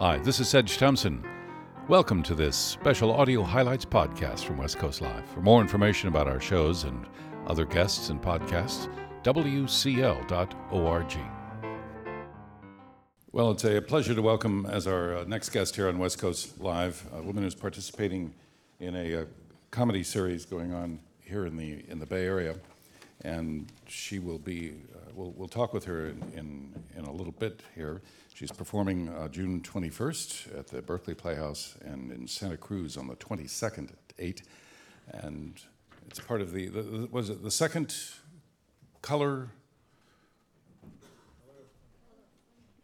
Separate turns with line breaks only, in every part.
Hi, this is Sedge Thompson. Welcome to this special audio highlights podcast from West Coast Live. For more information about our shows and other guests and podcasts, wcl.org. Well, it's a pleasure to welcome as our uh, next guest here on West Coast Live a woman who's participating in a, uh comedy series going on here in the in the Bay Area, and she will be. Uh, we'll, we'll talk with her in, in, in a little bit here. She's performing uh, June 21st at the Berkeley Playhouse and in Santa Cruz on the 22nd at 8. And it's part of the, the, the was it the second color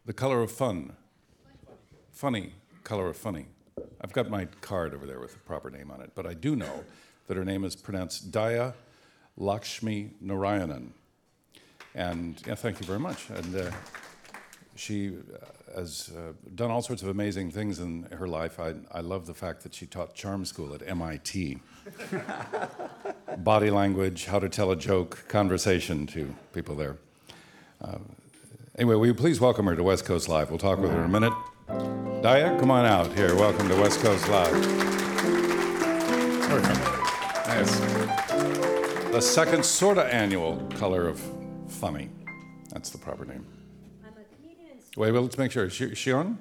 the color of fun funny color of funny i've got my card over there with the proper name on it but i do know that her name is pronounced Dhaya lakshmi narayanan and yeah thank you very much and uh, she uh, has uh, done all sorts of amazing things in her life I, I love the fact that she taught charm school at mit body language how to tell a joke conversation to people there uh, Anyway, will you please welcome her to West Coast Live? We'll talk with her in a minute. Dhaya, come on out here. Welcome to West Coast Live. The second sort of annual color of funny. That's the proper name.
I'm a comedian and
Wait, well, let's make sure. Is she, is she on?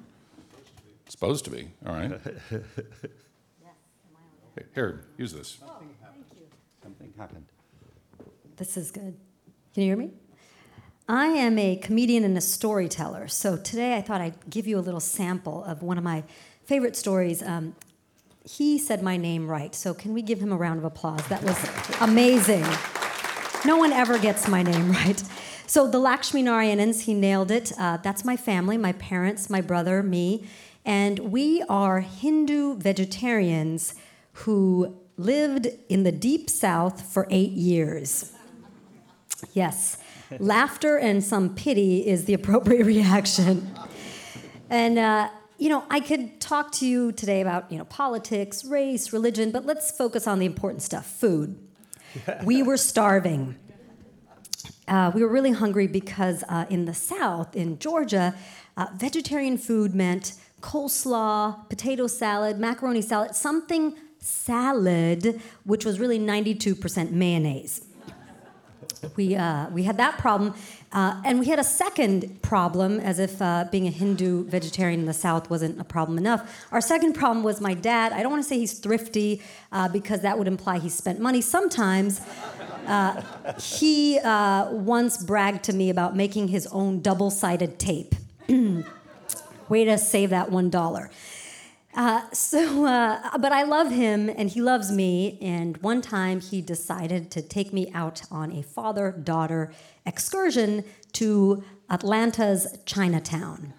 Supposed to be. All right.
Yes, am I?
Here, use this.
Oh, thank you.
Something happened.
This is good. Can you hear me? I am a comedian and a storyteller. So today I thought I'd give you a little sample of one of my favorite stories. Um, he said my name right. So can we give him a round of applause? That was amazing. No one ever gets my name right. So the Lakshminarayanans, he nailed it. Uh, that's my family, my parents, my brother, me. And we are Hindu vegetarians who lived in the deep south for eight years. Yes, laughter and some pity is the appropriate reaction. And uh, you know, I could talk to you today about you know politics, race, religion, but let's focus on the important stuff: food. we were starving. Uh, we were really hungry because uh, in the South, in Georgia, uh, vegetarian food meant coleslaw, potato salad, macaroni salad, something salad, which was really 92% mayonnaise we, uh, we had that problem. Uh, and we had a second problem, as if uh, being a Hindu vegetarian in the South wasn't a problem enough. Our second problem was my dad. I don't want to say he's thrifty uh, because that would imply he spent money. Sometimes uh, he uh, once bragged to me about making his own double sided tape. Way to save that one dollar. Uh, so, uh, but I love him and he loves me. And one time he decided to take me out on a father daughter excursion to Atlanta's Chinatown.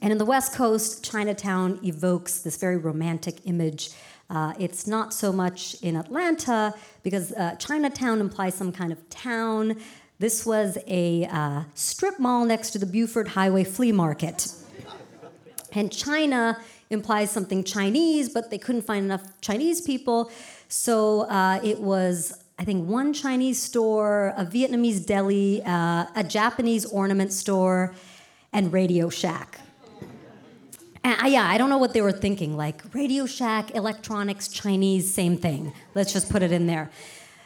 And in the West Coast, Chinatown evokes this very romantic image. Uh, it's not so much in Atlanta because uh, Chinatown implies some kind of town. This was a uh, strip mall next to the Buford Highway Flea Market. And China implies something Chinese, but they couldn't find enough Chinese people. So uh, it was, I think, one Chinese store, a Vietnamese deli, uh, a Japanese ornament store, and Radio Shack. And I, yeah, I don't know what they were thinking. Like Radio Shack, electronics, Chinese, same thing. Let's just put it in there.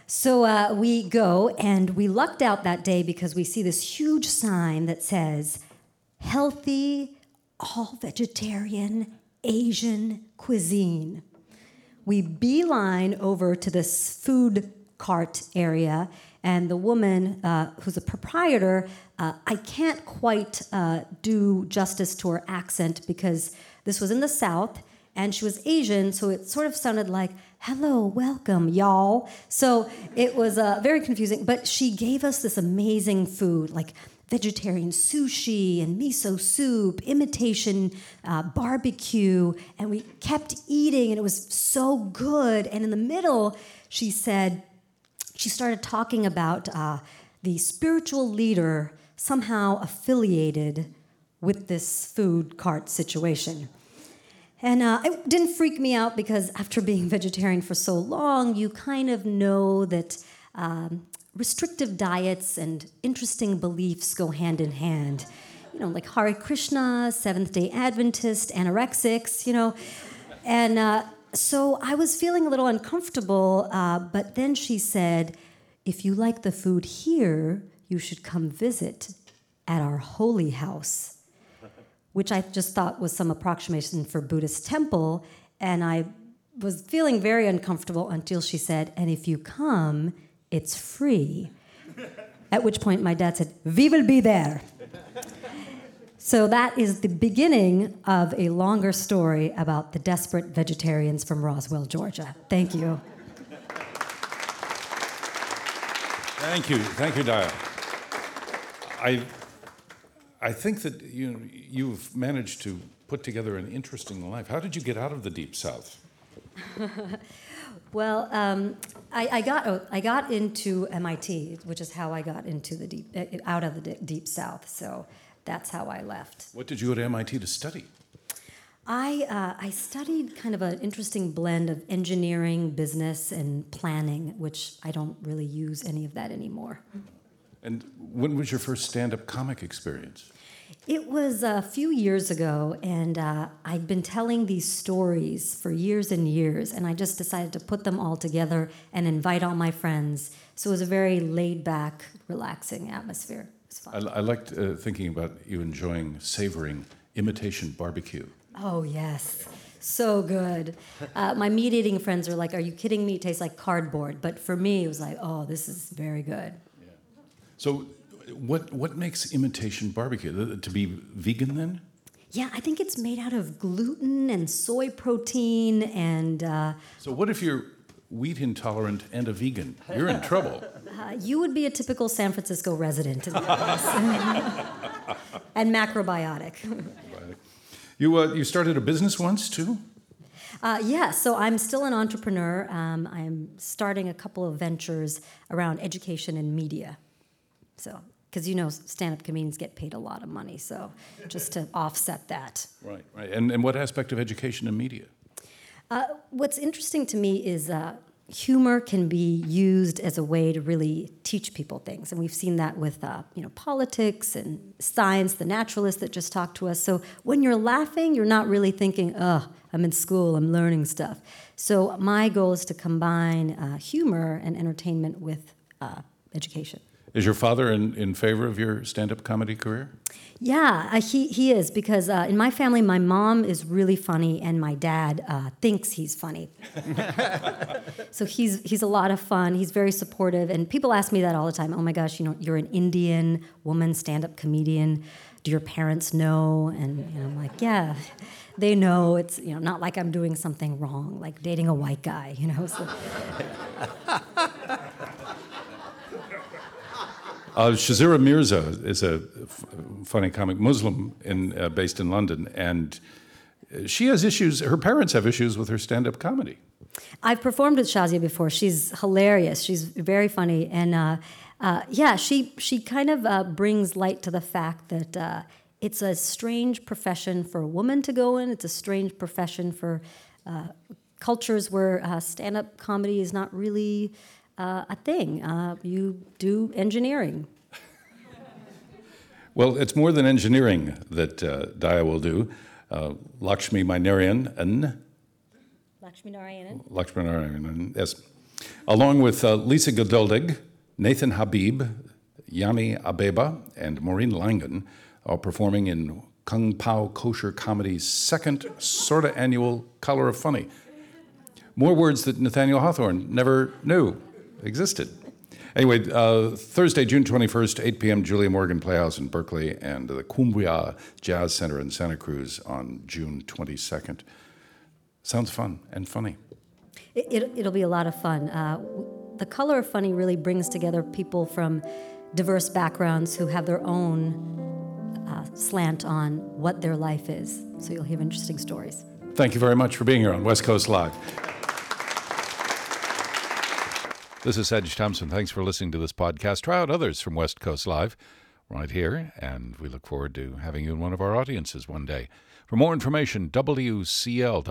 So uh, we go, and we lucked out that day because we see this huge sign that says, healthy, all vegetarian, Asian cuisine. We beeline over to this food cart area, and the woman uh, who's a proprietor, uh, I can't quite uh, do justice to her accent because this was in the South and she was Asian, so it sort of sounded like, hello, welcome, y'all. So it was uh, very confusing, but she gave us this amazing food, like vegetarian sushi and miso soup, imitation uh, barbecue, and we kept eating, and it was so good. And in the middle, she said, she started talking about uh, the spiritual leader somehow affiliated with this food cart situation. And uh, it didn't freak me out because after being vegetarian for so long, you kind of know that um, restrictive diets and interesting beliefs go hand in hand. you know, like Hare Krishna, Seventh day Adventist, anorexics, you know. And uh, so I was feeling a little uncomfortable, uh, but then she said, if you like the food here, you should come visit at our holy house, which I just thought was some approximation for Buddhist temple. And I was feeling very uncomfortable until she said, and if you come, it's free. At which point my dad said, We will be there. So that is the beginning of a longer story about the desperate vegetarians from Roswell, Georgia. Thank you.
Thank you, thank you, Dhaya. I, I think that you, you've managed to put together an interesting life. How did you get out of the deep south?
well, um, I, I, got oh, I got into MIT, which is how I got into the deep uh, out of the deep south. So that's how I left.
What did you go to MIT to study?
I, uh, I studied kind of an interesting blend of engineering, business, and planning, which I don't really use any of that anymore.
And when was your first stand up comic experience?
It was a few years ago, and uh, I'd been telling these stories for years and years, and I just decided to put them all together and invite all my friends. So it was a very laid back, relaxing atmosphere.
I, I, liked uh, thinking about you enjoying savoring imitation barbecue.
Oh, yes. So good. Uh, my meat eating friends are like, Are you kidding me? It tastes like cardboard. But for me, it was like, Oh, this is very good. Yeah.
So, what, what makes imitation barbecue? To be vegan then?
Yeah, I think it's made out of gluten and soy protein and. Uh,
so, what if you're wheat intolerant and a vegan? You're in trouble.
Uh, you would be a typical San Francisco resident, and macrobiotic.
You, uh, you started a business once too?
Uh, yeah, so I'm still an entrepreneur. Um, I'm starting a couple of ventures around education and media. So, because you know, stand up comedians get paid a lot of money, so just to offset that.
Right, right. And, and what aspect of education and media?
Uh, what's interesting to me is uh, humor can be used as a way to really teach people things and we've seen that with uh, you know politics and science the naturalist that just talked to us so when you're laughing you're not really thinking oh i'm in school i'm learning stuff so my goal is to combine uh, humor and entertainment with uh, education
is your father in, in favor of your stand-up comedy career
yeah, uh, he, he is because uh, in my family, my mom is really funny and my dad uh, thinks he's funny. so he's, he's a lot of fun. He's very supportive. And people ask me that all the time oh my gosh, you know, you're an Indian woman stand up comedian. Do your parents know? And you know, I'm like, yeah, they know. It's you know, not like I'm doing something wrong, like dating a white guy, you know. So.
Uh, Shazia Mirza is a f- funny comic Muslim in, uh, based in London, and she has issues. Her parents have issues with her stand-up comedy.
I've performed with Shazia before. She's hilarious. She's very funny, and uh, uh yeah, she she kind of uh, brings light to the fact that uh, it's a strange profession for a woman to go in. It's a strange profession for cultures where stand-up comedy is not really uh, a thing. Uh, you do engineering.
well, it's more than engineering that uh, Dhaya will do. Uh, Lakshminarayanan.
Lakshmi Narayanan.
Lakshminarayanan, yes. Along with uh, Lisa Geduldig, Nathan Habib, Yami Abeba, and Maureen Langan, are performing in Kung Pao Kosher Comedy's second sort of annual Color of Funny. More words that Nathaniel Hawthorne never knew existed. Anyway, uh, Thursday, June 21st, 8 p.m., Julia Morgan Playhouse in Berkeley, and the Kuumbwa Jazz Center in Santa Cruz on June 22nd. Sounds fun and funny.
It, will it, be a lot of fun. Uh, the Color of Funny really brings together people from diverse backgrounds who have their own uh, slant on what their life is. So you'll hear interesting stories.
Thank you very much for being here on West Coast Live. This is Sedge Thompson. Thanks for listening to this podcast. Try out others from West Coast Live right here, and we look forward to having you in one of our audiences one day. For more information, WCL.org.